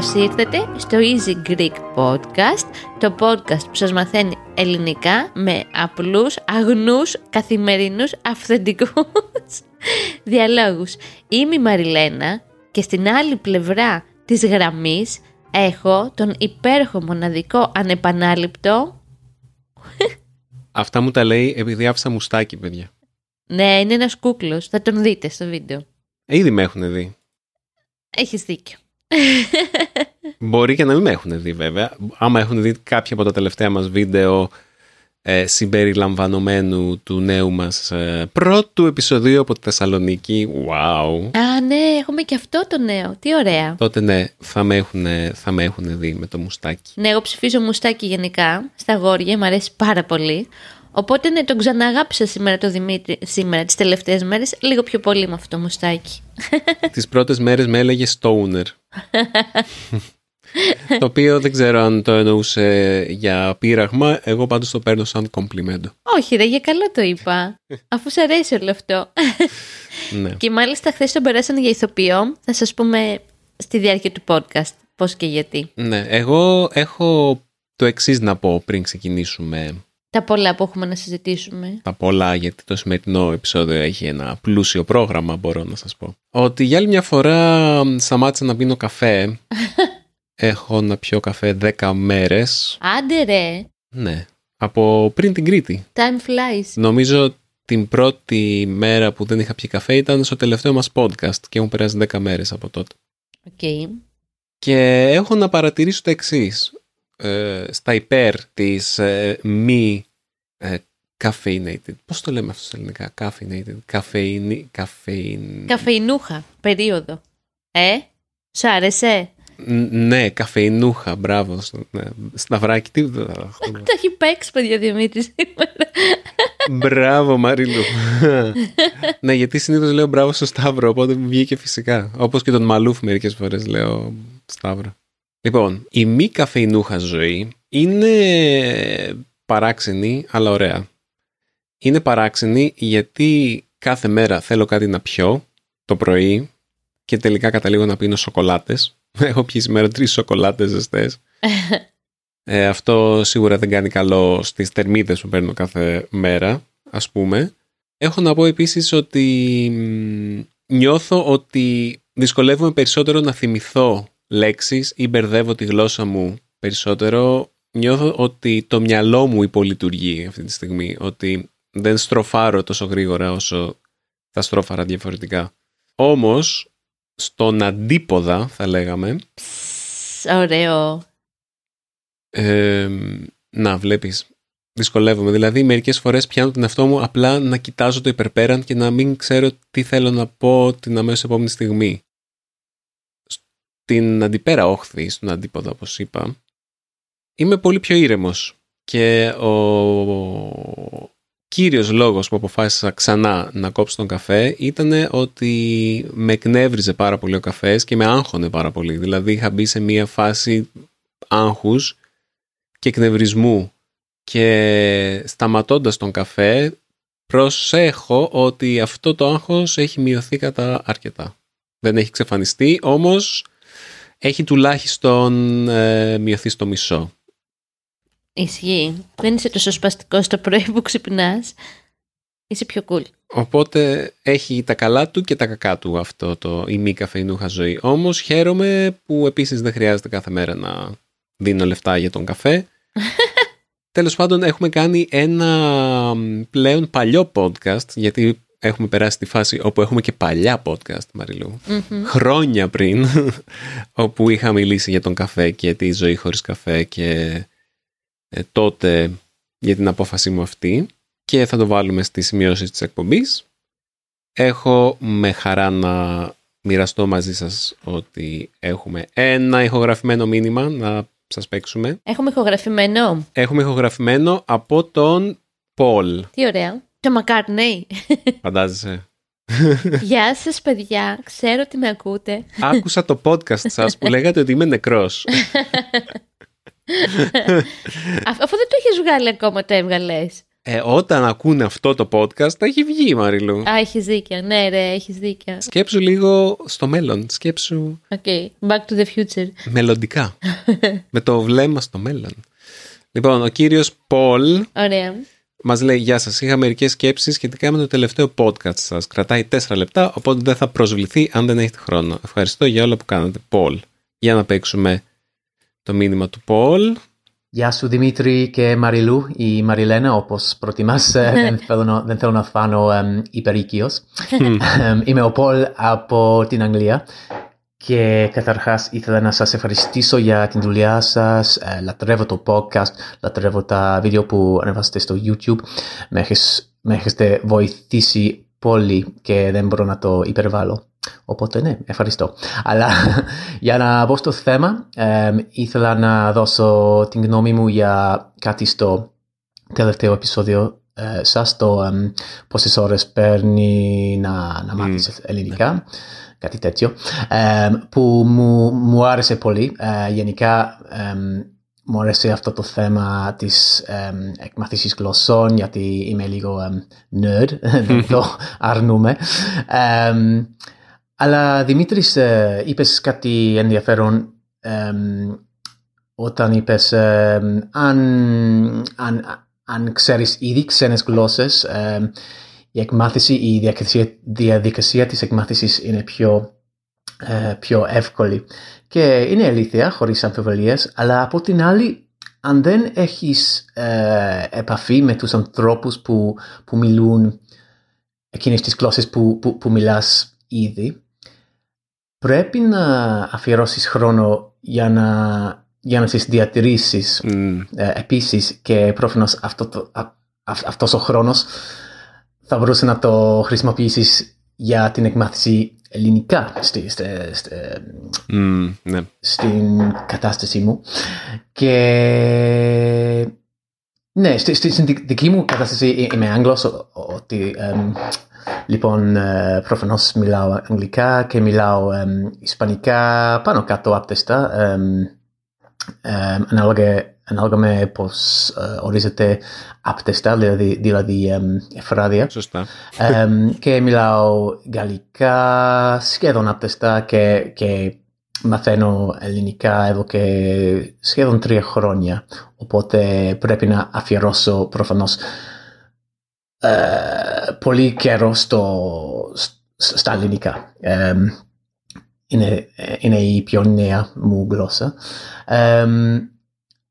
Καλώς ήρθατε στο Easy Greek Podcast, το podcast που σας μαθαίνει ελληνικά με απλούς, αγνούς, καθημερινούς, αυθεντικούς διαλόγους. Είμαι η Μαριλένα και στην άλλη πλευρά της γραμμής έχω τον υπέροχο μοναδικό ανεπανάληπτο... Αυτά μου τα λέει επειδή άφησα μουστάκι, παιδιά. Ναι, είναι ένας κούκλος, θα τον δείτε στο βίντεο. Ήδη με έχουν δει. Έχεις δίκιο. Μπορεί και να μην με έχουν δει βέβαια. Άμα έχουν δει κάποια από τα τελευταία μας βίντεο ε, συμπεριλαμβανομένου του νέου μας ε, πρώτου επεισοδίου από τη Θεσσαλονίκη. Wow. Α, ναι, έχουμε και αυτό το νέο. Τι ωραία. Τότε ναι, θα με έχουν, θα με έχουν δει με το μουστάκι. Ναι, εγώ ψηφίζω μουστάκι γενικά στα γόρια, μου αρέσει πάρα πολύ. Οπότε ναι, τον ξαναγάπησα σήμερα το Δημήτρη, σήμερα τις τελευταίες μέρες, λίγο πιο πολύ με αυτό το μουστάκι. Τις πρώτες μέρες με έλεγε stoner. το οποίο δεν ξέρω αν το εννοούσε για πείραγμα, εγώ πάντως το παίρνω σαν κομπλιμέντο. Όχι ρε, για καλό το είπα, αφού σε αρέσει όλο αυτό. ναι. Και μάλιστα χθες τον περάσανε για ηθοποιό, θα σας πούμε στη διάρκεια του podcast πώς και γιατί. Ναι, εγώ έχω το εξής να πω πριν ξεκινήσουμε τα πολλά που έχουμε να συζητήσουμε. Τα πολλά, γιατί το σημερινό επεισόδιο έχει ένα πλούσιο πρόγραμμα, μπορώ να σας πω. Ότι για άλλη μια φορά σταμάτησα να πίνω καφέ. Έχω να πιω καφέ 10 μέρες. Άντε ρε! Ναι, από πριν την Κρήτη. Time flies. Νομίζω την πρώτη μέρα που δεν είχα πιει καφέ ήταν στο τελευταίο μας podcast και έχουν περάσει 10 μέρες από τότε. OK. Okay. Και έχω να παρατηρήσω το εξής. Ε, στα υπέρ της ε, μη ε, caffeinated. Πώς το λέμε αυτό στα ελληνικά, caffeinated, caffeine, caffeine... Καφεϊνούχα, περίοδο. Ε, σ' άρεσε; Ναι, καφεϊνούχα, μπράβο. Ναι. Σταυράκι, τι. Το έχει παίξει, παιδιά, Δημήτρης σήμερα. Μπράβο, Μαρίλου. ναι, γιατί συνήθως λέω μπράβο στο Σταύρο, οπότε βγήκε φυσικά. Όπως και τον Μαλούφ μερικές φορές λέω Σταύρο. Λοιπόν, η μη καφεϊνούχα ζωή είναι παράξενη, αλλά ωραία. Είναι παράξενη γιατί κάθε μέρα θέλω κάτι να πιω το πρωί και τελικά καταλήγω να πίνω σοκολάτες. Έχω πιει σήμερα τρεις σοκολάτες ζεστές. ε, αυτό σίγουρα δεν κάνει καλό στις τερμίδες που παίρνω κάθε μέρα, ας πούμε. Έχω να πω επίσης ότι νιώθω ότι δυσκολεύομαι περισσότερο να θυμηθώ λέξεις ή μπερδεύω τη γλώσσα μου περισσότερο. Νιώθω ότι το μυαλό μου υπολειτουργεί αυτή τη στιγμή, ότι δεν στροφάρω τόσο γρήγορα όσο θα στρόφαρα διαφορετικά. Όμως, στον αντίποδα θα λέγαμε... Ωραίο. να, βλέπεις, δυσκολεύομαι. Δηλαδή, μερικές φορές πιάνω την αυτό μου απλά να κοιτάζω το υπερπέραν και να μην ξέρω τι θέλω να πω την αμέσως επόμενη στιγμή στην αντιπέρα όχθη, στον αντίποδο όπως είπα, είμαι πολύ πιο ήρεμος και ο κύριος λόγος που αποφάσισα ξανά να κόψω τον καφέ ήταν ότι με εκνεύριζε πάρα πολύ ο καφές και με άγχωνε πάρα πολύ. Δηλαδή είχα μπει σε μια φάση άγχους και εκνευρισμού και σταματώντας τον καφέ προσέχω ότι αυτό το άγχος έχει μειωθεί κατά αρκετά. Δεν έχει ξεφανιστεί, όμως έχει τουλάχιστον ε, μειωθεί στο μισό. Ισχύει. Δεν είσαι τόσο σπαστικός το πρωί που ξυπνάς. Είσαι πιο cool. Οπότε έχει τα καλά του και τα κακά του αυτό το η μη καφεϊνούχα ζωή. Όμως χαίρομαι που επίσης δεν χρειάζεται κάθε μέρα να δίνω λεφτά για τον καφέ. Τέλος πάντων έχουμε κάνει ένα πλέον παλιό podcast γιατί έχουμε περάσει τη φάση όπου έχουμε και παλιά podcast, μαριλου Χρόνια πριν, όπου είχα μιλήσει για τον καφέ και τη ζωή χωρίς καφέ και ε, τότε για την απόφασή μου αυτή και θα το βάλουμε στις σημειώσεις της εκπομπής. Έχω με χαρά να μοιραστώ μαζί σας ότι έχουμε ένα ηχογραφημένο μήνυμα να σας παίξουμε. Έχουμε ηχογραφημένο. Έχουμε ηχογραφημένο από τον Πολ. Τι ωραία. Το McCartney. Φαντάζεσαι. Γεια σας παιδιά, ξέρω ότι με ακούτε. Άκουσα το podcast σας που λέγατε ότι είμαι νεκρός. Αφού δεν το έχεις βγάλει ακόμα, το έβγαλες. Ε, όταν ακούνε αυτό το podcast θα έχει βγει Μαριλού. Α, έχεις δίκιο. Ναι ρε, έχεις δίκιο. Σκέψου λίγο στο μέλλον. Σκέψου Okay. Back to the future. μελλοντικά. με το βλέμμα στο μέλλον. Λοιπόν, ο κύριος Πολ Ωραία. μας λέει Γεια σας, είχα μερικές σκέψεις σχετικά με το τελευταίο podcast σας. Κρατάει 4 λεπτά, οπότε δεν θα προσβληθεί αν δεν έχετε χρόνο. Ευχαριστώ για όλα που κάνατε, Πολ. Για να παίξουμε το μήνυμα του Πολ. Γεια σου Δημήτρη και Μαριλού ή Μαριλένα όπως προτιμάς. Ε, δεν, θέλω να, δεν θέλω να φάνω εμ, υπερίκειος. Εμ, Είμαι ο Πολ από την Αγγλία και καταρχάς ήθελα να σας ευχαριστήσω για την δουλειά σας. Ε, λατρεύω το podcast, λατρεύω τα βίντεο που ανεβάσετε στο YouTube. Με, έχεις- με έχετε βοηθήσει πολύ και δεν μπορώ να το υπερβάλλω. Οπότε ναι, ευχαριστώ. Αλλά για να μπω στο θέμα, εμ, ήθελα να δώσω την γνώμη μου για κάτι στο τελευταίο επεισόδιο ε, σας, το εμ, πόσες ώρες παίρνει να, να μάθεις ελληνικά, κάτι τέτοιο, εμ, που μου, μου άρεσε πολύ. Ε, γενικά εμ, μου άρεσε αυτό το θέμα της εμ, εκμάθησης γλωσσών, γιατί είμαι λίγο εμ, nerd, δεν το αρνούμε. Εμ, αλλά Δημήτρης, ε, είπες κάτι ενδιαφέρον εμ, όταν είπες εμ, αν, αν, αν ξέρεις ήδη ξένες γλώσσες, εμ, η εκμάθηση, η διαδικασία, διαδικασία της εκμάθησης είναι πιο, ε, πιο εύκολη. Και είναι αλήθεια, χωρίς αμφιβολίες, αλλά από την άλλη, αν δεν έχεις ε, επαφή με τους ανθρώπους που, που μιλούν εκείνες τις γλώσσες που, που, που μιλάς ήδη, πρέπει να αφιερώσεις χρόνο για να, για να τις διατηρήσεις Μμ, ε, επίσης και προφανώς αυτό το, α, αυ- αυτός ο χρόνος θα μπορούσε να το χρησιμοποιήσεις για την εκμάθηση ελληνικά στη, στη, στη, μμ, ναι. στην κατάσταση μου και ναι, στη, στη, στην δι- δική μου κατάσταση ε- είμαι Άγγλος ο- ο- ότι εμ, λοιπόν ε, προφανώς μιλάω αγγλικά και μιλάω εμ, ισπανικά πάνω κάτω άπτεστα εμ, εμ, ανάλογα, ανάλογα με πώς ε, ορίζεται άπτεστα δηλαδή, δηλαδή εμ, εφράδια Σωστά. Εμ, και μιλάω γαλλικά σχεδόν άπτεστα και, και μαθαίνω ελληνικά εδώ και σχεδόν τρία χρόνια. Οπότε πρέπει να αφιερώσω προφανώς ε, πολύ καιρό στο, σ- στα ελληνικά. Εμ, είναι, είναι η πιο νέα μου γλώσσα. Εμ,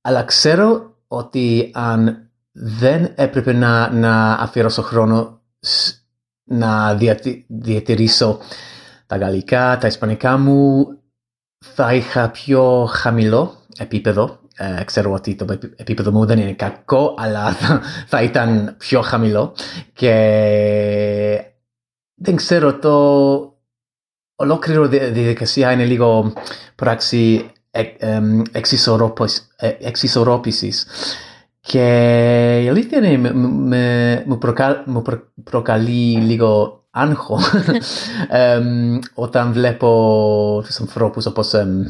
αλλά ξέρω ότι αν δεν έπρεπε να, να αφιερώσω χρόνο σ- να διατη- διατηρήσω τα γαλλικά, τα ισπανικά μου, θα είχα πιο χαμηλό επίπεδο. Ε, ξέρω ότι το επί- επίπεδο μου δεν είναι κακό, αλλά θα, θα ήταν πιο χαμηλό. Και δεν ξέρω, το ολόκληρο δι- διαδικασία είναι λίγο πράξη ε, εμ, εξισορρόπης- ε, εξισορρόπησης. Και η αλήθεια είναι, με, με, μου, προκα, μου προ- προκαλεί λίγο άγχο εμ, όταν βλέπω τους ανθρώπους όπως εμ,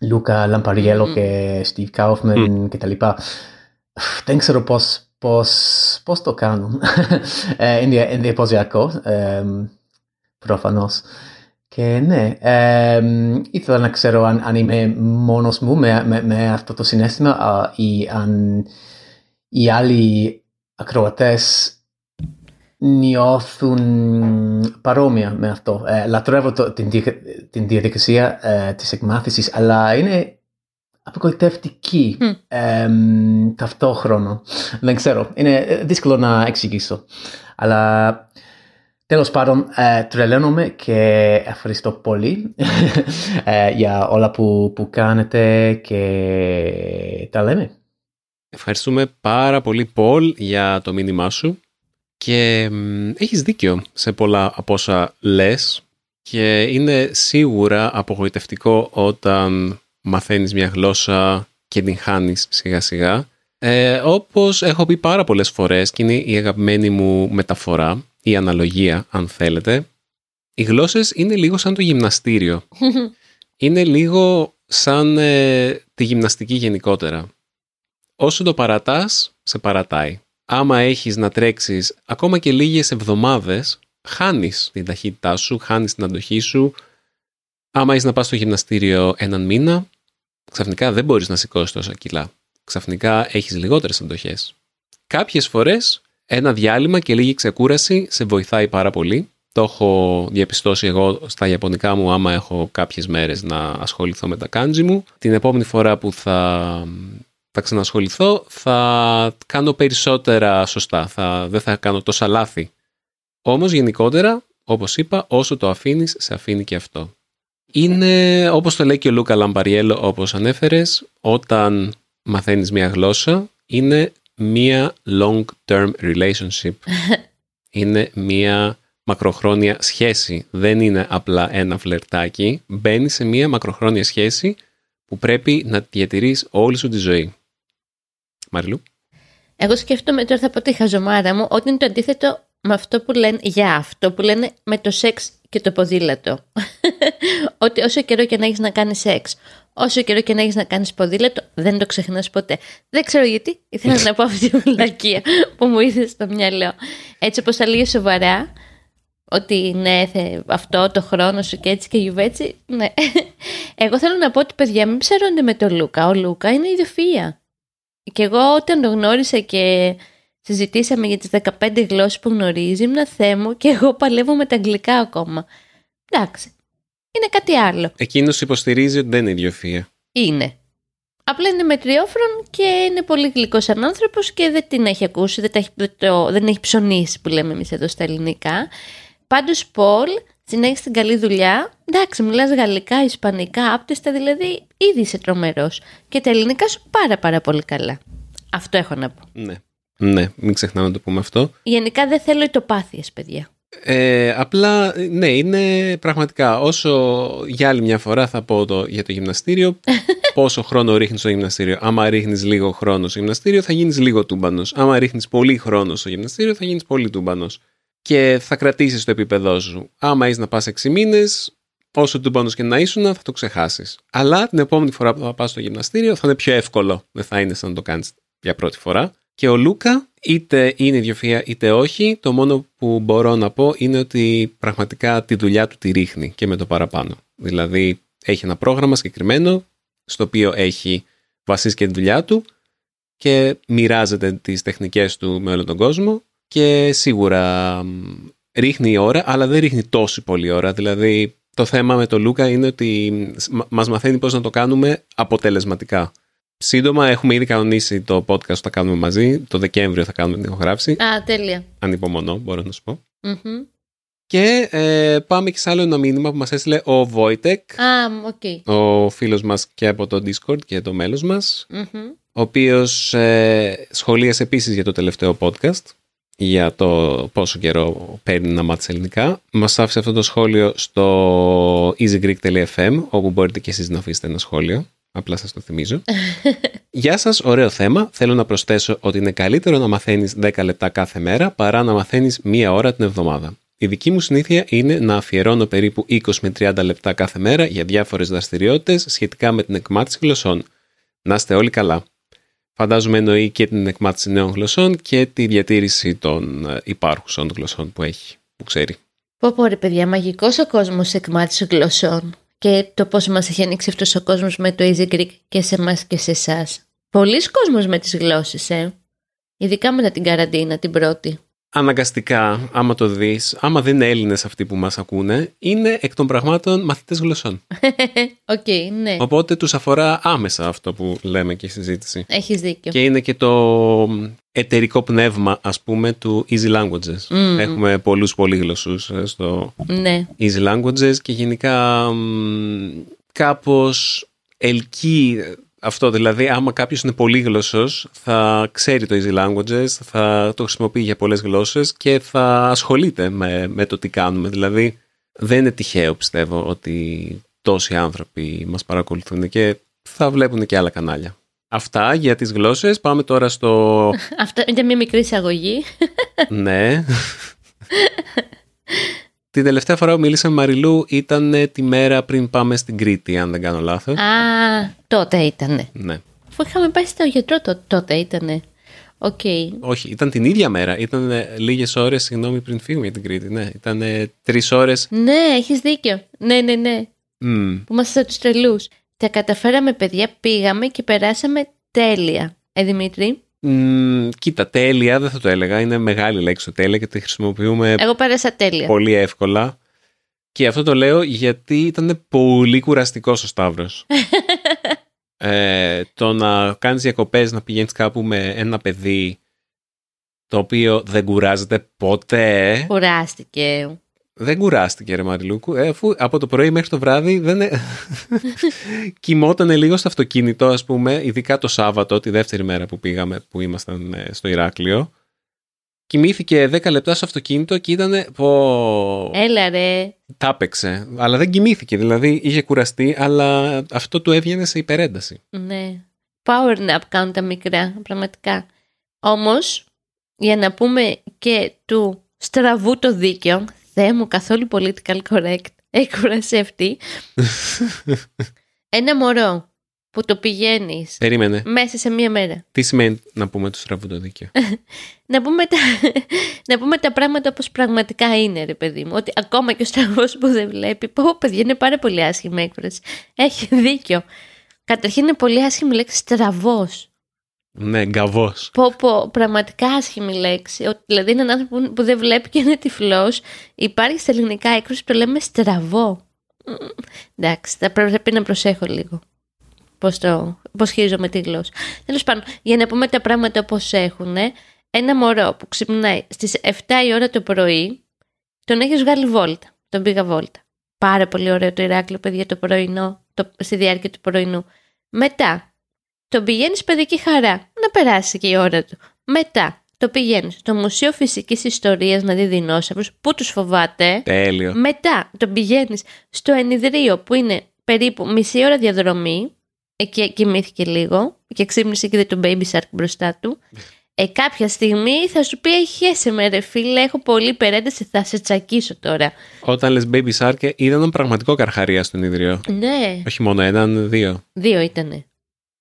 Λούκα Λαμπαριέλο Μμμ. και Steve Kaufman και τα λοιπά. Δεν ξέρω πώς, πώς, πώς το κάνουν. Ε, είναι εντυπωσιακό, εμ, προφανώς. Και ναι, εμ, ήθελα να ξέρω αν, αν είμαι μόνος μου με, με, με αυτό το συνέστημα α, ή αν οι άλλοι ακροατές νιώθουν παρόμοια με αυτό. Ε, λατρεύω το, την, δια- την διαδικασία ε, της εκμάθησης, αλλά είναι απογοητευτική Μμ. εμ, ταυτόχρονα. Δεν ξέρω, είναι ε, δύσκολο να εξηγήσω. Αλλά τέλος πάντων, ε, τρελαίνομαι και ευχαριστώ πολύ ε, για όλα που, που κάνετε και τα λέμε. Ευχαριστούμε πάρα πολύ, Πολ, για το μήνυμά σου. Και μ, έχεις δίκιο σε πολλά από όσα λες και είναι σίγουρα απογοητευτικό όταν μαθαίνεις μια γλώσσα και την χάνεις σιγά σιγά. Ε, όπως έχω πει πάρα πολλές φορές και είναι η αγαπημένη μου μεταφορά, η αναλογία αν θέλετε, Οι γλώσσες είναι λίγο σαν το γυμναστήριο. είναι λίγο σαν ε, τη γυμναστική γενικότερα. Όσο το παρατάς, σε παρατάει. Άμα έχεις να τρέξεις ακόμα και λίγες εβδομάδες, χάνεις την ταχύτητά σου, χάνεις την αντοχή σου. Άμα έχεις να πας στο γυμναστήριο έναν μήνα, ξαφνικά δεν μπορείς να σηκώσεις τόσα κιλά. Ξαφνικά έχεις λιγότερες αντοχές. Κάποιες φορές ένα διάλειμμα και λίγη ξεκούραση σε βοηθάει πάρα πολύ. Το έχω διαπιστώσει εγώ στα Ιαπωνικά μου άμα έχω κάποιες μέρες να ασχοληθώ με τα κάντζι μου. Την επόμενη φορά που θα, θα ξανασχοληθώ θα κάνω περισσότερα σωστά. Θα, δεν θα κάνω τόσα λάθη. Όμως γενικότερα, όπως είπα, όσο το αφήνεις, σε αφήνει και αυτό. Είναι, όπως το λέει και ο Λούκα Λαμπαριέλο, όπως ανέφερες, όταν μαθαίνεις μια γλώσσα, είναι μία long-term relationship. είναι μία μακροχρόνια σχέση. Δεν είναι απλά ένα φλερτάκι. Μπαίνεις σε μία μακροχρόνια σχέση που πρέπει να διατηρείς όλη σου τη ζωή. Μαριλού. Εγώ σκέφτομαι τώρα θα πω τη χαζομάρα μου ότι είναι το αντίθετο με αυτό που λένε για αυτό που λένε με το σεξ και το ποδήλατο. ότι όσο καιρό και να έχεις να κάνεις σεξ, όσο καιρό και να έχεις να κάνεις ποδήλατο, δεν το ξεχνάς ποτέ. Δεν ξέρω γιατί, ήθελα να πω αυτή τη βλακία που μου ήρθε στο μυαλό. Έτσι όπως τα λέει σοβαρά, ότι ναι, θε, αυτό το χρόνο σου και έτσι και γιουβέτσι, ναι. Εγώ θέλω να πω ότι παιδιά μην ψέρονται με τον Λούκα. Ο Λούκα είναι ιδιοφυΐα. Και εγώ όταν το γνώρισα και συζητήσαμε για τις 15 γλώσσες που γνωρίζει, ήμουν θέμου και εγώ παλεύω με τα αγγλικά ακόμα. Εντάξει, είναι κάτι άλλο. Εκείνος υποστηρίζει ότι δεν είναι ιδιοφυΐα. Είναι. Απλά είναι μετριόφρον και είναι πολύ γλυκός σαν άνθρωπος και δεν την έχει ακούσει, δεν, έχει, το, δεν έχει ψωνίσει που λέμε εμείς εδώ στα ελληνικά. Πάντως, Πολ, συνέχισε την καλή δουλειά. Εντάξει, μιλάς γαλλικά, ισπανικά, άπτεστα, δηλαδή ήδη είσαι τρομερός. Και τα ελληνικά σου πάρα πάρα πολύ καλά. Αυτό έχω να πω. Ναι. Ναι, μην ξεχνάμε να το πούμε αυτό. Γενικά δεν θέλω ητοπάθειες, παιδιά. Ε, απλά, ναι, είναι πραγματικά όσο για άλλη μια φορά θα πω το, για το γυμναστήριο πόσο χρόνο ρίχνεις στο γυμναστήριο. Άμα ρίχνεις λίγο χρόνο στο γυμναστήριο θα γίνεις λίγο τούμπανος. Άμα ρίχνεις πολύ χρόνο στο γυμναστήριο θα γίνεις πολύ τούμπανος. Και θα κρατήσεις το επίπεδό σου. Άμα είσαι να πας 6 μήνες, όσο τούμπανος και να ήσουν θα το ξεχάσεις. Αλλά την επόμενη φορά που θα πας στο γυμναστήριο θα είναι πιο εύκολο. Δεν θα είναι σαν να το κάνεις για πρώτη φορά. Και ο Λούκα, είτε είναι ιδιοφυΐα είτε όχι, το μόνο που μπορώ να πω είναι ότι πραγματικά τη δουλειά του τη ρίχνει και με το παραπάνω. Δηλαδή έχει ένα πρόγραμμα συγκεκριμένο, στο οποίο έχει βασίσει και τη δουλειά του και μοιράζεται τις τεχνικές του με όλο τον κόσμο και σίγουρα ρίχνει η ώρα, αλλά δεν ρίχνει τόση πολύ ώρα. Δηλαδή το θέμα με τον Λούκα είναι ότι μας μαθαίνει πώς να το κάνουμε αποτελεσματικά. Σύντομα έχουμε ήδη κανονίσει το podcast που θα κάνουμε μαζί. Το Δεκέμβριο θα κάνουμε την ηχογράφηση. Α, τέλεια. Ανυπομονώ, μπορώ να σου πω. Και ε, πάμε και σε άλλο ένα μήνυμα που μας έστειλε ο Βόιτεκ. Α, οκ. Ο φίλος μας και από το Discord και το μέλος μας. Ο οποίος ε, σχολίασε επίσης για το τελευταίο podcast. Για το πόσο καιρό παίρνει να μάθει ελληνικά. Μας άφησε αυτό το σχόλιο στο easygreek.fm όπου μπορείτε και εσείς να αφήσετε ένα σχόλιο. Απλά σας το θυμίζω. Γεια σας, ωραίο θέμα. Θέλω να προσθέσω ότι είναι καλύτερο να μαθαίνεις 10 λεπτά κάθε μέρα παρά να μαθαίνεις μία ώρα την εβδομάδα. Η δική μου συνήθεια είναι να αφιερώνω περίπου 20 με 30 λεπτά κάθε μέρα για διάφορες δραστηριότητες σχετικά με την εκμάθηση γλωσσών. Να είστε όλοι καλά. Φαντάζομαι εννοεί και την εκμάθηση νέων γλωσσών και τη διατήρηση των ε, υπάρχουσων γλωσσών που έχει, που ξέρει. Πω πω ρε παιδιά, μαγικός ο κόσμος εκμάθηση γλωσσών και το πώς μας έχει ανοίξει αυτός ο κόσμος με το Easy Greek και σε εμάς και σε εσάς. Πολύς κόσμος με τις γλώσσες, ε. Ειδικά μετά την καραντίνα την πρώτη. Αναγκαστικά, άμα το δεις, άμα δεν είναι Έλληνες αυτοί που μας ακούνε, είναι εκ των πραγμάτων μαθητές γλωσσών. OK, okay, ναι. Οπότε τους αφορά άμεσα αυτό που λέμε και η συζήτηση. Έχεις δίκιο. Και είναι και το εταιρικό πνεύμα, ας πούμε, του Easy Languages. Mm. Έχουμε πολλούς πολύγλωσσους ε, στο ναι. Easy Languages και γενικά κάπως ελκύει αυτό. Δηλαδή, άμα κάποιος είναι πολύγλωσσος, θα ξέρει το Easy Languages, θα το χρησιμοποιεί για πολλές γλώσσες και θα ασχολείται με, με το τι κάνουμε. Δηλαδή, δεν είναι τυχαίο, πιστεύω, ότι τόσοι άνθρωποι μας παρακολουθούν και θα βλέπουν και άλλα κανάλια. Αυτά για τις γλώσσες. Πάμε τώρα στο... Αυτό είναι μια μικρή εισαγωγή. ναι. Την τελευταία φορά που μίλησα με Μαριλού ήταν ε, τη μέρα πριν πάμε στην Κρήτη, αν δεν κάνω λάθος. Α, τότε ήτανε. Ναι. Αφού είχαμε πάει στο γιατρό το- τότε ήτανε. Οκ. Όχι, ήταν την ίδια μέρα. Ήταν ε, λίγες ώρες, συγγνώμη, πριν φύγουμε για την Κρήτη. Ναι, ήταν ε, τρεις ώρες. Ναι, έχεις δίκιο. Ναι, ναι, ναι. Μμ, Που είμαστε τους τρελούς. Τα καταφέραμε παιδιά, πήγαμε και περάσαμε τέλεια. Ε, Δημήτρη, μ, κοίτα, τέλεια δεν θα το έλεγα. Είναι μεγάλη λέξη το τέλεια και τη χρησιμοποιούμε εγώ πέρασα τέλεια. πολύ εύκολα. Και αυτό το λέω γιατί ήταν πολύ κουραστικός ο Σταύρος. ε, το να κάνεις διακοπές, να πηγαίνεις κάπου με ένα παιδί το οποίο δεν κουράζεται ποτέ. Κουράστηκε. Δεν κουράστηκε ρε Μαριλού, Κου- ε, αφού από το πρωί μέχρι το βράδυ δεν... ε- κοιμότανε λίγο στο αυτοκίνητο ας πούμε, ειδικά το Σάββατο, τη δεύτερη μέρα που πήγαμε, που ήμασταν ε, στο Ηράκλειο. Κοιμήθηκε 10 λεπτά στο αυτοκίνητο και ήταν πω... Έλα ρε. Τάπεξε, αλλά δεν κοιμήθηκε, δηλαδή είχε κουραστεί, αλλά αυτό του έβγαινε σε υπερένταση. Ναι. Power nap κάνουν τα μικρά, πραγματικά. Όμως, για να πούμε και του στραβού το δίκαιο, Θεέ μου καθόλου political correct, έκουρασε αυτή, ένα μωρό που το πηγαίνεις Περίμενε. μέσα σε μία μέρα. Τι σημαίνει να πούμε του στραβού το δίκαιο. Να πούμε, τα, να πούμε τα πράγματα όπως πραγματικά είναι, ρε παιδί μου. Ότι ακόμα και ο στραβός που δεν βλέπει. Πω, παιδιά, είναι πάρα πολύ άσχημη έκφραση. Έχει δίκιο. Καταρχήν είναι πολύ άσχημη η λέξη στραβός. Ναι, γκαβός. Πω, πω, πραγματικά άσχημη λέξη. Ότι, δηλαδή είναι ένας άνθρωπο που- που δεν βλέπει και είναι τυφλός. Υπάρχει στα ελληνικά έκφραση που το λέμε στραβό. Μμ, Εντάξει, θα πρέπει να προσέχω λίγο. Πώς, το, πώς χειρίζομαι τη γλώσσα. Τέλος πάντων, για να πούμε τα πράγματα όπως έχουν, ένα μωρό που ξυπνάει στις 7 η ώρα το πρωί, τον έχεις βγάλει βόλτα. Τον πήγα βόλτα. Πάρα πολύ ωραίο το Ηράκλειο, παιδιά, το πρωινό, το, στη διάρκεια του πρωινού. Μετά, τον πηγαίνεις παιδική χαρά, να περάσει και η ώρα του. Μετά, το πηγαίνεις στο Μουσείο Φυσικής Ιστορίας να δει δεινόσαυρους, που τους φοβάται. Τέλειο. Μετά τον πηγαίνεις στο ενιδρίο που είναι περίπου μισή ώρα διαδρομή. Εκεί κοιμήθηκε λίγο και ξύπνησε και είδε τον baby shark μπροστά του. Ε, κάποια στιγμή θα σου πει: Έχει με ρε φίλε, έχω πολύ περένταση, θα σε τσακίσω τώρα. Όταν λες baby shark, είδα έναν πραγματικό καρχαρία στον ίδρυο. Ναι, Όχι μόνο έναν, δύο. δύο ήτανε.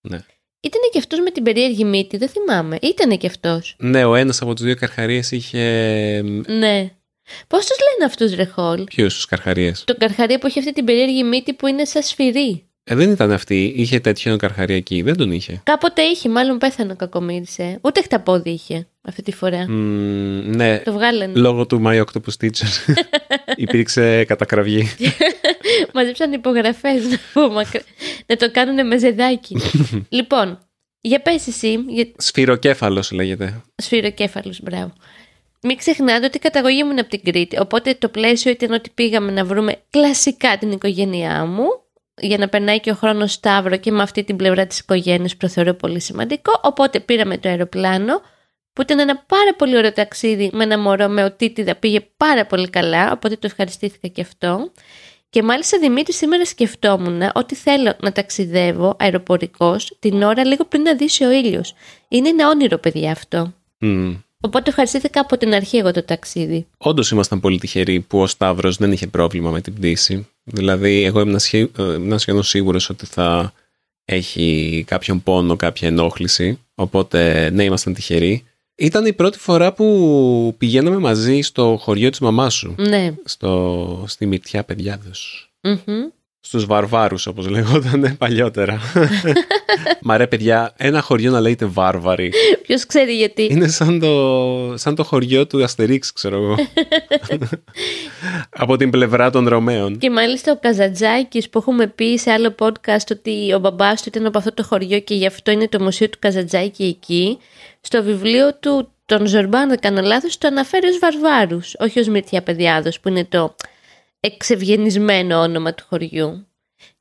Ναι. Ήτανε και αυτός με την περίεργη μύτη, δεν θυμάμαι. Ήτανε και αυτός. Ναι, ο ένας από τους δύο καρχαρίες είχε... Ναι. Πώς τους λένε αυτούς, ρε Χολ; Ποιους τους καρχαρίες; Το καρχαρία που έχει αυτή την περίεργη μύτη που είναι σαν σφυρί. Ε, δεν ήταν αυτή. Είχε τέτοιο καρχαρία εκεί. Δεν τον είχε. Κάποτε είχε, μάλλον πέθανε ο κακομίρισε. Ούτε χταπόδι είχε αυτή τη φορά. Μ, ναι, Το βγάλανε. λόγω του My Octopus Teacher υπήρξε κατακραυγή. Μαζέψαν υπογραφές να, πω, μακρι- να το κάνουν με ζεδάκι. λοιπόν, για πες εσύ, για Σφυροκέφαλος λέγεται. σφυροκέφαλος, μπράβο. Μην ξεχνάτε ότι η καταγωγή μου είναι από την Κρήτη, οπότε το πλαίσιο ήταν ότι πήγαμε να βρούμε κλασικά την οικογένειά μου, για να περνάει και ο χρόνος Σταύρο και με αυτή την πλευρά της οικογένειας που το θεωρώ πολύ σημαντικό, οπότε πήραμε το αεροπλάνο, που ήταν ένα πάρα πολύ ωραίο ταξίδι με ένα μωρό με οτίτιδα, πήγε πάρα πολύ καλά, οπότε το ευχαριστήθηκα και αυτό. Και μάλιστα Δημήτρη σήμερα σκεφτόμουν ότι θέλω να ταξιδεύω αεροπορικός την ώρα λίγο πριν να δύσει ο ήλιος. Είναι ένα όνειρο παιδιά αυτό. Μ. Οπότε ευχαριστήθηκα από την αρχή εγώ το ταξίδι. Όντως ήμασταν πολύ τυχεροί που ο Σταύρος δεν είχε πρόβλημα με την πτήση. Δηλαδή, εγώ ήμουν, σχε... ε, ήμουν σχεδόν σίγουρος ότι θα έχει κάποιον πόνο, κάποια ενόχληση. Οπότε, ναι, ήμασταν τυχεροί. Ήταν η πρώτη φορά που πηγαίναμε μαζί στο χωριό της μαμάς σου. Ναι. Στο... Στη Μυρτιά Παιδιάδος. Μμμ. Στους Βαρβάρους, όπως λεγόταν παλιότερα. Μα ρε παιδιά, ένα χωριό να λέγεται Βάρβαροι. Ποιος ξέρει γιατί. Είναι σαν το, σαν το χωριό του Αστερίξ, ξέρω εγώ. Από την πλευρά των Ρωμαίων. Και μάλιστα ο Καζατζάκης που έχουμε πει σε άλλο podcast ότι ο μπαμπάς του ήταν από αυτό το χωριό και γι' αυτό είναι το μουσείο του Καζατζάκη εκεί. Στο βιβλίο του τον Ζορμπάν, δεν κάνω λάθος, το αναφέρει ως Βαρβάρους, όχι ως Μυρτιά Παιδιάδος που είναι το εξευγενισμένο όνομα του χωριού.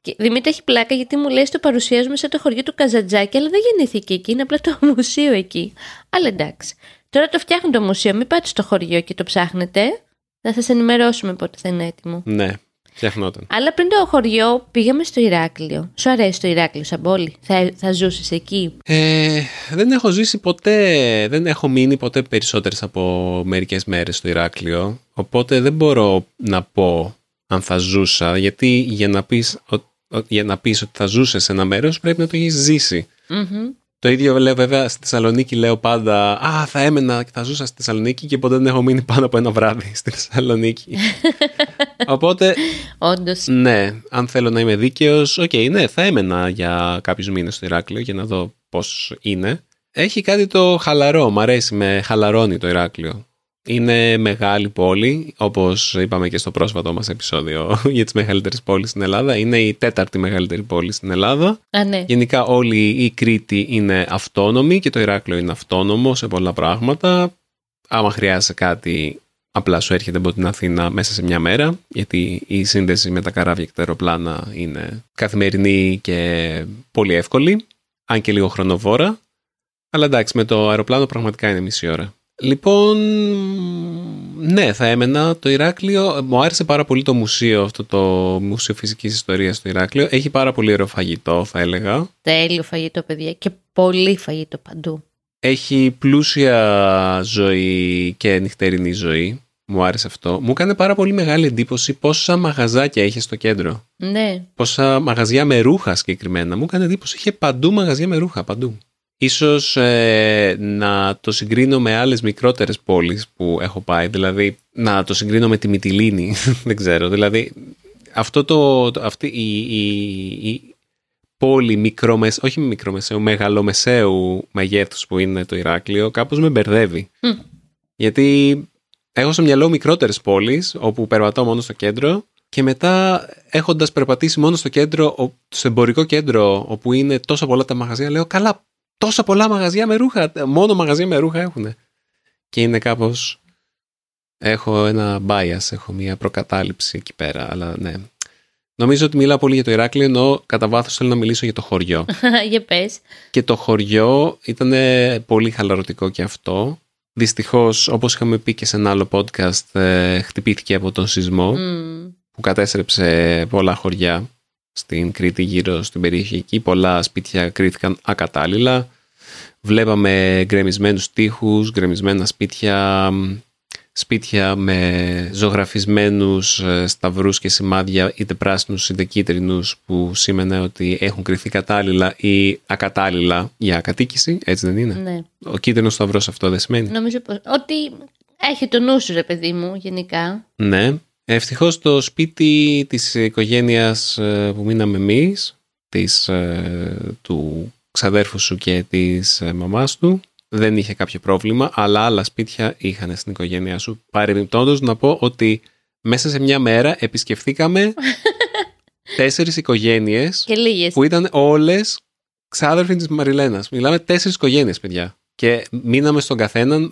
Και Δημήτρη έχει πλάκα γιατί μου λέει στο παρουσιάζουμε σε το χωριό του Καζατζάκη, αλλά δεν γεννήθηκε εκεί, είναι απλά το μουσείο εκεί. Αλλά εντάξει. Τώρα το φτιάχνουν το μουσείο, μην πάτε στο χωριό και το ψάχνετε. Θα σας ενημερώσουμε πότε θα είναι έτοιμο. Ναι. Φτιαχνόταν. Αλλά πριν το χωριό πήγαμε στο Ηράκλειο. Σου αρέσει το Ηράκλειο σαν πόλη; Θα, θα ζούσες εκεί; Ε, δεν έχω ζήσει ποτέ, δεν έχω μείνει ποτέ περισσότερες από μερικές μέρες στο Ηράκλειο, οπότε δεν μπορώ να πω αν θα ζούσα, γιατί για να πεις, ο- ο- για να πεις ότι θα ζούσες σε ένα μέρος πρέπει να το έχεις ζήσει. Μμμ. Το ίδιο λέω βέβαια στη Θεσσαλονίκη λέω πάντα «Α, θα έμενα και θα ζούσα στη Θεσσαλονίκη» και ποτέ δεν έχω μείνει πάνω από ένα βράδυ στη Θεσσαλονίκη. Οπότε, Όντως. ναι, αν θέλω να είμαι δίκαιος, οκ, ναι, θα έμενα για κάποιους μήνες στο Ηράκλειο για να δω πώς είναι. Έχει κάτι το χαλαρό, μ' αρέσει, με χαλαρώνει το Ηράκλειο. Είναι μεγάλη πόλη, όπως είπαμε και στο πρόσφατο μας επεισόδιο για τις μεγαλύτερες πόλεις στην Ελλάδα. Είναι η τέταρτη μεγαλύτερη πόλη στην Ελλάδα. Α, ναι. Γενικά όλη η Κρήτη είναι αυτόνομη και το Ηράκλειο είναι αυτόνομο σε πολλά πράγματα. Άμα χρειάζεσαι κάτι, απλά σου έρχεται από την Αθήνα μέσα σε μια μέρα, γιατί η σύνδεση με τα καράβια και τα αεροπλάνα είναι καθημερινή και πολύ εύκολη, αν και λίγο χρονοβόρα. Αλλά εντάξει, με το αεροπλάνο πραγματικά είναι μισή ώρα. Λοιπόν, ναι, θα έμενα το Ηράκλειο. Μου άρεσε πάρα πολύ το μουσείο, αυτό το Μουσείο Φυσικής Ιστορίας στο Ηράκλειο. Έχει πάρα πολύ ωραίο φαγητό, θα έλεγα. Τέλειο φαγητό, παιδιά. Και πολύ φαγητό παντού. Έχει πλούσια ζωή και νυχτερινή ζωή. Μου άρεσε αυτό. Μου έκανε πάρα πολύ μεγάλη εντύπωση πόσα μαγαζάκια είχε στο κέντρο. Ναι. Πόσα μαγαζιά με ρούχα συγκεκριμένα. Μου έκανε εντύπωση. Είχε παντού μαγαζιά με ρούχα, παντού. Ίσως ε, να το συγκρίνω με άλλες μικρότερες πόλεις που έχω πάει. Δηλαδή, να το συγκρίνω με τη Μυτιλίνη. Δεν ξέρω. Δηλαδή, αυτό το, το- αυτή η, η, η πόλη μικρομεσαίου, όχι μικρομεσαίου, μεγαλομεσαίου μεγέθους που είναι το Ηράκλειο, κάπως με μπερδεύει. Μμ. Γιατί έχω στο μυαλό μικρότερες πόλεις, όπου περπατάω μόνο στο κέντρο και μετά έχοντας περπατήσει μόνο στο κέντρο, ο- στο εμπορικό κέντρο όπου είναι τόσα πολλά τα μαγαζιά, λέω καλά, τόσα πολλά μαγαζιά με ρούχα, μόνο μαγαζιά με ρούχα έχουν. Και είναι κάπως, έχω ένα bias, έχω μια προκατάληψη εκεί πέρα, αλλά ναι. Νομίζω ότι μιλάω πολύ για το Ηράκλειο, ενώ κατά βάθος θέλω να μιλήσω για το χωριό. Για πες. και το χωριό ήταν πολύ χαλαρωτικό και αυτό. Δυστυχώς, όπως είχαμε πει και σε ένα άλλο podcast, ε, χτυπήθηκε από τον σεισμό Μμ. που κατέστρεψε πολλά χωριά στην Κρήτη γύρω στην περιοχή εκεί. Πολλά σπίτια κρίθηκαν ακατάλληλα. Βλέπαμε γκρεμισμένους τείχους, γκρεμισμένα σπίτια, μ, σπίτια με ζωγραφισμένους ε, σταυρούς και σημάδια είτε πράσινους είτε κίτρινους που σήμαινε ότι έχουν κρυθεί κατάλληλα ή ακατάλληλα για κατοίκηση, έτσι δεν είναι; Ναι. Ο κίτρινος σταυρός αυτό δεν σημαίνει; Νομίζω πως... ότι έχει το νου σου, ρε παιδί μου, γενικά. Ναι. Ευτυχώς το σπίτι της οικογένειας ε, που μείναμε εμείς, της, ε, του ξαδέρφου σου και της ε, μαμάς του, δεν είχε κάποιο πρόβλημα, αλλά άλλα σπίτια είχαν στην οικογένειά σου. Παρεμπιπτόντως να πω ότι μέσα σε μια μέρα επισκεφθήκαμε τέσσερις οικογένειες Και λίγες. που ήταν όλες ξάδερφοι της Μαριλένας. Μιλάμε τέσσερις οικογένειες, παιδιά. Και μείναμε στον καθέναν.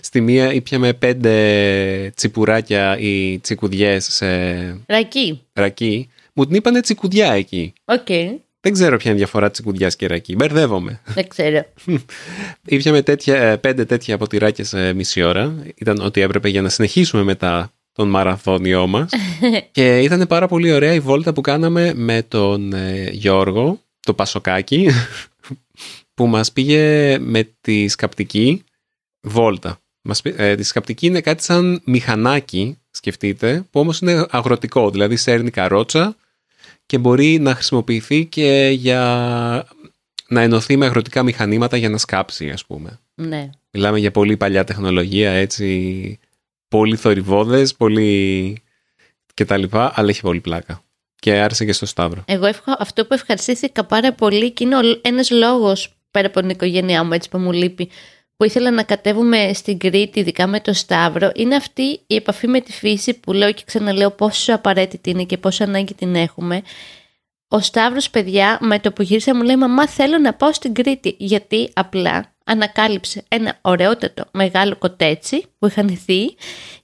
Στη μία ήπιαμε πέντε τσιπουράκια ή τσικουδιές σε Ρακί. ρακί. Μου την είπανε τσικουδιά εκεί. Οκ. Δεν ξέρω ποια είναι η διαφορά τσικουδιάς και ρακί. Μπερδεύομαι. Δεν ξέρω. Ήπιαμε τέτοια, ε, πέντε τέτοια ποτηράκια σε μισή ώρα. Ήταν ό,τι έπρεπε για να συνεχίσουμε μετά τον μαραθώνιό μας. και ήταν πάρα πολύ ωραία η βόλτα που κάναμε με τον ε, Γιώργο, το Πασοκάκι, που μας πήγε με τη σκαπτική βόλτα. Μας, πή- ε, της σκαπτική είναι κάτι σαν μηχανάκι, σκεφτείτε, που όμως είναι αγροτικό, δηλαδή σέρνει καρότσα και μπορεί να χρησιμοποιηθεί και για να ενωθεί με αγροτικά μηχανήματα για να σκάψει, ας πούμε. ναι. Μιλάμε για πολύ παλιά τεχνολογία, έτσι, πολύ θορυβόδες, πολύ και τα λοιπά, αλλά έχει πολύ πλάκα. Και άρεσε και στο Σταύρο. Εγώ ευχα... αυτό που ευχαριστήθηκα πάρα πολύ και είναι ο- ένας λόγος πέρα από την οικογένειά μου έτσι που μου λείπει που ήθελα να κατέβουμε στην Κρήτη ειδικά με το Σταύρο είναι αυτή η επαφή με τη φύση που λέω και ξαναλέω πόσο απαραίτητη είναι και πόσο ανάγκη την έχουμε. Ο Σταύρος παιδιά με το που γύρισα μου λέει μαμά θέλω να πάω στην Κρήτη γιατί απλά ανακάλυψε ένα ωραιότατο μεγάλο κοτέτσι που είχαν δει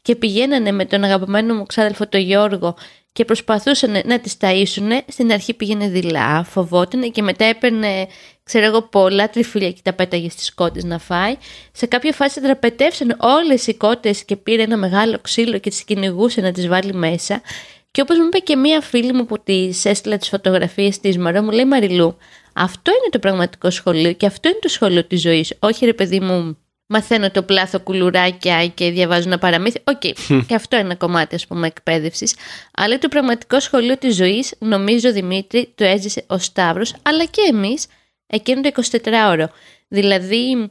και πηγαίνανε με τον αγαπημένο μου ξάδελφο τον Γιώργο και προσπαθούσαν να τις ταΐσουν. Στην αρχή πήγαινε δειλά, φοβόταν και μετά έπαιρνε, ξέρω εγώ, πολλά τριφύλια και τα πέταγε στις κότες να φάει. Σε κάποια φάση τραπετεύσαν όλες οι κότες και πήρε ένα μεγάλο ξύλο και τις κυνηγούσε να τις βάλει μέσα. Και όπως μου είπε και μία φίλη μου που τη έστειλα τις φωτογραφίες της Μαρό, μου λέει Μαριλού, αυτό είναι το πραγματικό σχολείο και αυτό είναι το σχολείο της ζωής. Όχι ρε παιδί μου, μαθαίνω το πλάθω κουλουράκια και διαβάζω ένα παραμύθι. OK, okay. και αυτό είναι ένα κομμάτι ας πούμε εκπαίδευσης. Αλλά το πραγματικό σχολείο της ζωής, νομίζω Δημήτρη, το έζησε ο Σταύρος, αλλά και εμείς εκείνο το 24ωρο. Δηλαδή,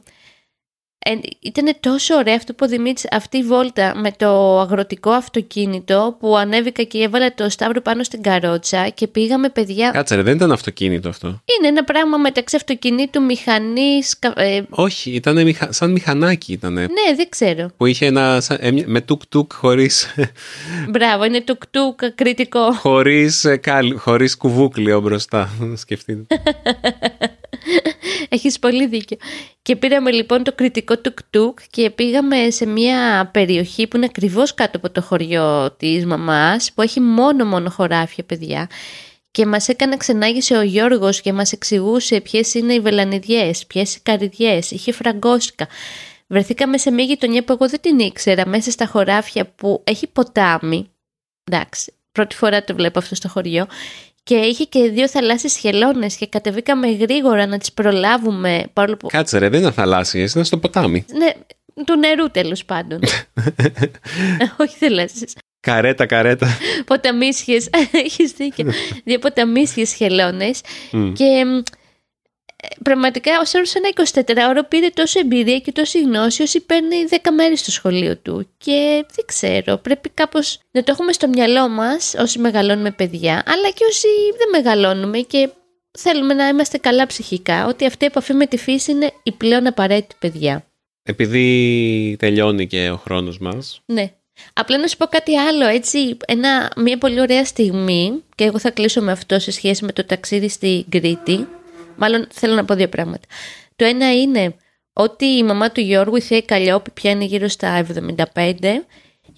ε, ήταν τόσο ωραία αυτό που Δημήτρης αυτή η βόλτα με το αγροτικό αυτοκίνητο που ανέβηκα και έβαλα το Σταύρο πάνω στην καρότσα και πήγαμε παιδιά... Κάτσε ρε, δεν ήταν αυτοκίνητο αυτό. Είναι ένα πράγμα μεταξύ αυτοκινήτου, μηχανής... Ε... Όχι, ήταν μηχα... σαν μηχανάκι ήταν. Ναι, δεν ξέρω. Που είχε ένα... Ε, με τουκ-τουκ χωρίς... Μπράβο, είναι τουκ-τουκ κριτικό. Χωρίς, ε, χωρίς κουβούκλιο μπροστά, σκεφτείτε. Έχεις πολύ δίκιο. Και πήραμε λοιπόν το κριτικό τουκ-τουκ και πήγαμε σε μια περιοχή που είναι ακριβώς κάτω από το χωριό της μαμάς, που έχει μόνο μόνο χωράφια παιδιά. Και μας έκανε ξενάγηση ο Γιώργος και μας εξηγούσε ποιες είναι οι βελανιδιές, ποιες οι καρυδιές, είχε φραγκόσικα. Βρεθήκαμε σε μια γειτονιά που εγώ δεν την ήξερα, μέσα στα χωράφια που έχει ποτάμι. Εντάξει, πρώτη φορά το βλέπω αυτό στο χωριό και είχε και δύο θαλάσσιες χελώνες και κατεβήκαμε γρήγορα να τις προλάβουμε. Παρόλο που... Κάτσε ρε, δεν ήταν θαλάσσιες, ήταν στο ποτάμι. Ναι, του νερού τέλος πάντων. Όχι θαλάσσιες. Καρέτα, καρέτα. Ποταμίσχες, έχεις δίκιο. Δύο ποταμίσχες χελώνες και πραγματικά ο Σέρος ένα 24ωρο πήρε τόσο εμπειρία και τόση γνώση όσοι παίρνει 10 μέρες στο σχολείο του. Και δεν ξέρω, πρέπει κάπως να το έχουμε στο μυαλό μας όσοι μεγαλώνουμε παιδιά, αλλά και όσοι δεν μεγαλώνουμε και θέλουμε να είμαστε καλά ψυχικά, ότι αυτή η επαφή με τη φύση είναι η πλέον απαραίτητη παιδιά. Επειδή τελειώνει και ο χρόνος μας. Ναι. Απλά να σου πω κάτι άλλο, έτσι, ένα, μια πολύ ωραία στιγμή και εγώ θα κλείσω με αυτό σε σχέση με το ταξίδι στη Κρήτη Μάλλον θέλω να πω δύο πράγματα. Το ένα είναι ότι η μαμά του Γιώργου, η Θεία Καλλιόπη, πια είναι γύρω στα 75,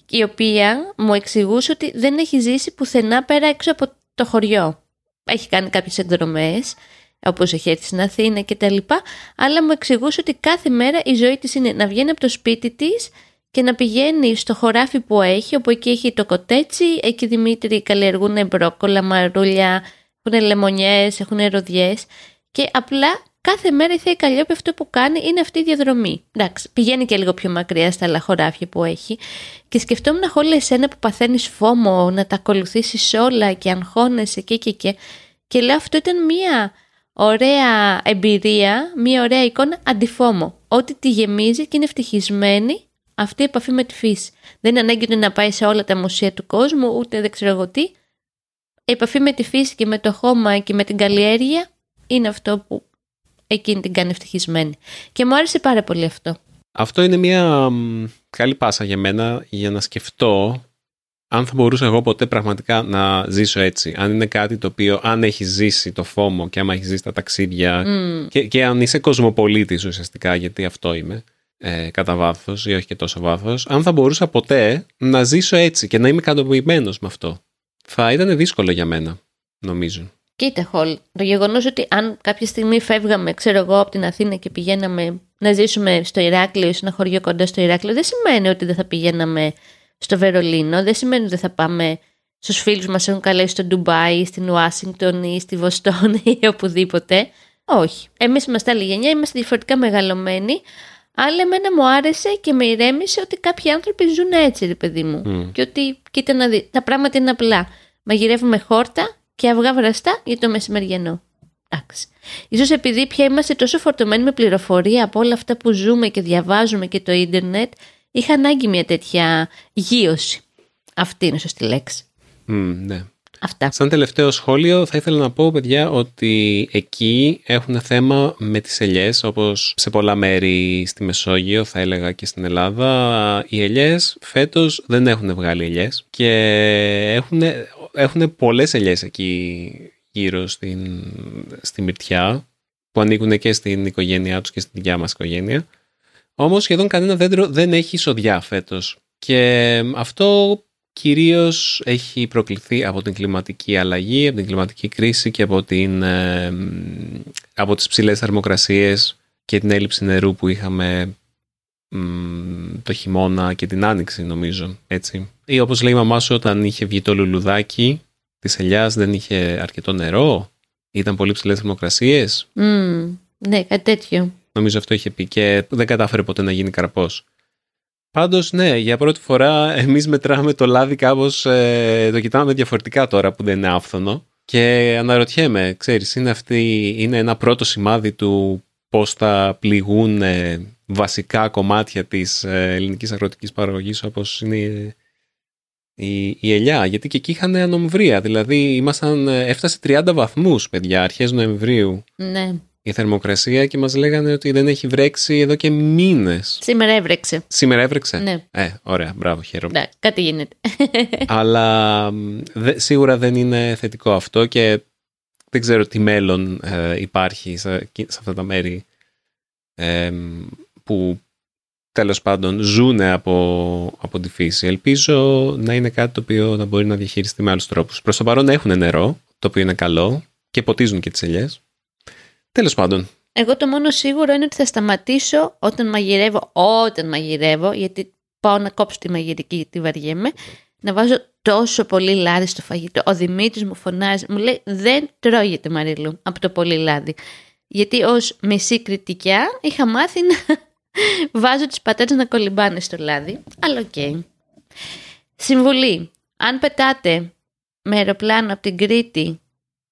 η οποία μου εξηγούσε ότι δεν έχει ζήσει πουθενά πέρα έξω από το χωριό. Έχει κάνει κάποιες εκδρομές, όπως έχει έρθει στην Αθήνα και τα λοιπά, αλλά μου εξηγούσε ότι κάθε μέρα η ζωή της είναι να βγαίνει από το σπίτι της και να πηγαίνει στο χωράφι που έχει, όπου εκεί έχει το κοτέτσι, εκεί Δημήτρη καλλιεργούν μπρόκολα, μαρούλια, έχουν λεμονιές, έχουν ροδιές και απλά κάθε μέρα η Θεία Καλλιόπη αυτό που κάνει είναι αυτή η διαδρομή. Εντάξει, πηγαίνει και λίγο πιο μακριά στα άλλα χωράφια που έχει. Και σκεφτόμουν όλη εσένα που παθαίνεις φόμο να τα ακολουθήσεις όλα και αγχώνεσαι και και και. Και λέω αυτό ήταν μια ωραία εμπειρία, μια ωραία εικόνα αντιφόμο. Ότι τη γεμίζει και είναι ευτυχισμένη αυτή η επαφή με τη φύση. Δεν είναι ανάγκη να πάει σε όλα τα μουσεία του κόσμου, ούτε δεν ξέρω εγώ τι. Η επαφή με τη φύση και με το χώμα και με την καλλιέργεια είναι αυτό που εκείνη την κάνει ευτυχισμένη. Και μου άρεσε πάρα πολύ αυτό. Αυτό είναι μια καλή πάσα για μένα για να σκεφτώ αν θα μπορούσα εγώ ποτέ πραγματικά να ζήσω έτσι. Αν είναι κάτι το οποίο, αν έχει ζήσει το φόμο και άμα έχεις ζήσει τα ταξίδια και, και αν είσαι κοσμοπολίτης ουσιαστικά, γιατί αυτό είμαι, ε, κατά βάθος ή όχι και τόσο βάθος, αν θα μπορούσα ποτέ να ζήσω έτσι και να είμαι ικανοποιημένος με αυτό. Θα ήταν δύσκολο για μένα, νομίζω. Κοίτα, Χολ, το γεγονός ότι αν κάποια στιγμή φεύγαμε, ξέρω εγώ, από την Αθήνα και πηγαίναμε να ζήσουμε στο Ηράκλειο ή σε ένα χωριό κοντά στο Ηράκλειο, δεν σημαίνει ότι δεν θα πηγαίναμε στο Βερολίνο, δεν σημαίνει ότι δεν θα πάμε στους φίλους μας έχουν καλέσει στο Ντουμπάι, στην Ουάσιγκτον ή στη Βοστόνη ή οπουδήποτε. Όχι. Εμείς είμαστε άλλη γενιά, είμαστε διαφορετικά μεγαλωμένοι. Αλλά εμένα μου άρεσε και με ηρέμησε ότι κάποιοι άνθρωποι ζουν έτσι, ρε παιδί μου. Και ότι, κοίτα να δει, τα πράγματα είναι απλά. Μαγειρεύουμε χόρτα και αυγά βραστά για το μεσημεριανό. Εντάξει. Ίσως επειδή πια είμαστε τόσο φορτωμένοι με πληροφορία από όλα αυτά που ζούμε και διαβάζουμε και το ίντερνετ, είχα ανάγκη μια τέτοια γύρωση. Αυτή είναι σωστή λέξη. Mm, ναι. Αυτά. Σαν τελευταίο σχόλιο θα ήθελα να πω παιδιά ότι εκεί έχουν θέμα με τις ελιές όπως σε πολλά μέρη στη Μεσόγειο θα έλεγα και στην Ελλάδα οι ελιές φέτος δεν έχουν βγάλει ελιές και έχουν έχουν πολλές ελιές εκεί γύρω στην, στη Μυρτιά που ανήκουν και στην οικογένειά τους και στην δικιά μας οικογένεια. Όμως σχεδόν κανένα δέντρο δεν έχει σοδιά φέτος. Και αυτό κυρίως έχει προκληθεί από την κλιματική αλλαγή, από την κλιματική κρίση και από, την, ε, από τις ψηλές θερμοκρασίες και την έλλειψη νερού που είχαμε το χειμώνα και την άνοιξη νομίζω, έτσι. Ή όπως λέει η μαμά σου όταν είχε βγει το λουλουδάκι της ελιάς δεν είχε αρκετό νερό, ήταν πολύ ψηλές θερμοκρασίες; Mm, ναι, κάτι τέτοιο. Νομίζω αυτό είχε πει και δεν κατάφερε ποτέ να γίνει καρπός. Πάντως ναι, για πρώτη φορά εμείς μετράμε το λάδι κάπως, ε, το κοιτάμε διαφορετικά τώρα που δεν είναι άφθονο. Και αναρωτιέμαι, ξέρεις, είναι, αυτή, είναι ένα πρώτο σημάδι του πώς θα πληγούν ε, βασικά κομμάτια της ε, ελληνικής αγροτικής παραγωγής όπως είναι η, η ελιά. Γιατί και εκεί είχαν ανομβρία, δηλαδή ήμασταν, ε, έφτασε 30 βαθμούς, παιδιά, αρχές Νοεμβρίου. Ναι. Η θερμοκρασία και μας λέγανε ότι δεν έχει βρέξει εδώ και μήνες. Σήμερα έβρεξε. Σήμερα έβρεξε; Ναι. Ε, ωραία, μπράβο, χαίρομαι. Ναι, κάτι γίνεται. Αλλά δε, σίγουρα δεν είναι θετικό αυτό και δεν ξέρω τι μέλλον ε, υπάρχει σε, σε, αυτά τα μέρη ε, που τέλος πάντων ζουν από, από τη φύση. Ελπίζω να είναι κάτι το οποίο να μπορεί να διαχειριστεί με άλλους τρόπους. Προς το παρόν έχουν νερό, το οποίο είναι καλό και ποτίζουν και τις ελιές. Τέλος πάντων. Εγώ το μόνο σίγουρο είναι ότι θα σταματήσω όταν μαγειρεύω, όταν μαγειρεύω, γιατί πάω να κόψω τη μαγειρική γιατί βαριέμαι, να βάζω τόσο πολύ λάδι στο φαγητό. Ο Δημήτρης μου φωνάζει, μου λέει δεν τρώγεται Μαριλού από το πολύ λάδι. Γιατί ως μισή Κρητικιά είχα μάθει να βάζω τις πατάτες να κολυμπάνε στο λάδι. Αλλά OK. Okay. Συμβουλή. Αν πετάτε με αεροπλάνο από την Κρήτη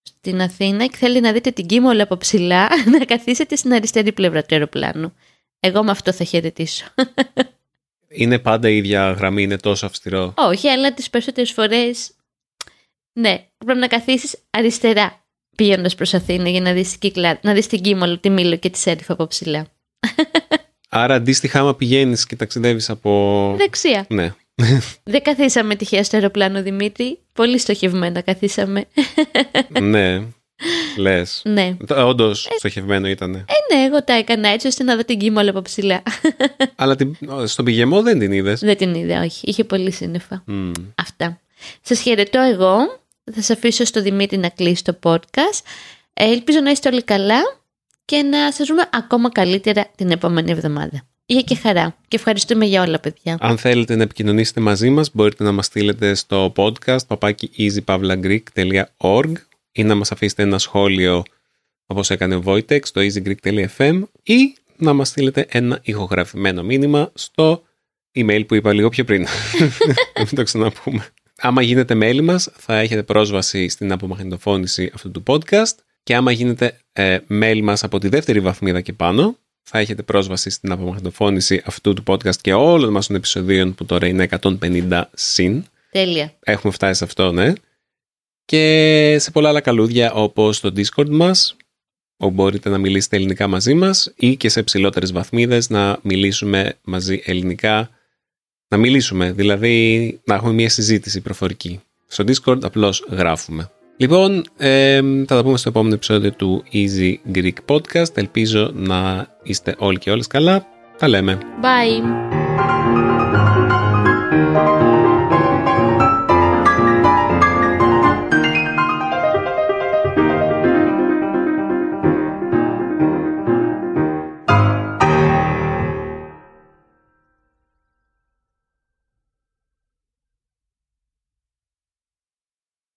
στην Αθήνα και θέλει να δείτε την Κίμολη από ψηλά, να καθίσετε στην αριστερή πλευρά του αεροπλάνου. Εγώ με αυτό θα χαιρετήσω. Είναι πάντα η ίδια γραμμή, είναι τόσο αυστηρό. Όχι, αλλά τις περισσότερες φορές, ναι, πρέπει να καθίσεις αριστερά πηγαίνοντας προς Αθήνα για να δεις, κυκλά, να δεις την Κίμολη, τη Μήλο και τη Σέριφα από ψηλά. Άρα αντίστοιχα άμα πηγαίνεις και ταξιδεύεις από... Δεξιά. Ναι. Δεν καθίσαμε τυχαία στο αεροπλάνο Δημήτρη. Πολύ στοχευμένα καθίσαμε. ναι. Λες. Ναι. Όντως ε, στοχευμένο ήταν. Ε, ναι, εγώ τα έκανα έτσι ώστε να δω την κύμολα από ψηλά. Αλλά την, στον πηγεμό δεν την είδες; Δεν την είδα, όχι. Είχε πολύ σύννεφα. Αυτά. Σας χαιρετώ εγώ. Θα σας αφήσω στο Δημήτρη να κλείσει το podcast. Ε, ελπίζω να είστε όλοι καλά και να σας δούμε ακόμα καλύτερα την επόμενη εβδομάδα. Είχε και χαρά και ευχαριστούμε για όλα παιδιά. Αν θέλετε να επικοινωνήσετε μαζί μας μπορείτε να μας στείλετε στο podcast παπάκι easypavlagreek.org ή να μας αφήσετε ένα σχόλιο όπως έκανε ο Wojtek στο easygreek.fm ή να μας στείλετε ένα ηχογραφημένο μήνυμα στο email που είπα λίγο πιο πριν. Να μην το ξαναπούμε. Άμα γίνετε μέλη μας θα έχετε πρόσβαση στην απομαγνητοφώνηση αυτού του podcast και άμα γίνετε ε, μέλη μας από τη δεύτερη βαθμίδα και πάνω θα έχετε πρόσβαση στην απομαγνητοφώνηση αυτού του podcast και όλων μας των επεισοδίων που τώρα είναι 150 συν. Τέλεια. Έχουμε φτάσει σε αυτό, ναι. Και σε πολλά άλλα καλούδια όπως το Discord μας, όπου μπορείτε να μιλήσετε ελληνικά μαζί μας ή και σε ψηλότερες βαθμίδες να μιλήσουμε μαζί ελληνικά. Να μιλήσουμε, δηλαδή να έχουμε μια συζήτηση προφορική. Στο Discord απλώς γράφουμε. Λοιπόν, ε, θα τα πούμε στο επόμενο επεισόδιο του Easy Greek Podcast. Ελπίζω να είστε όλοι και όλες καλά. Τα λέμε. Bye.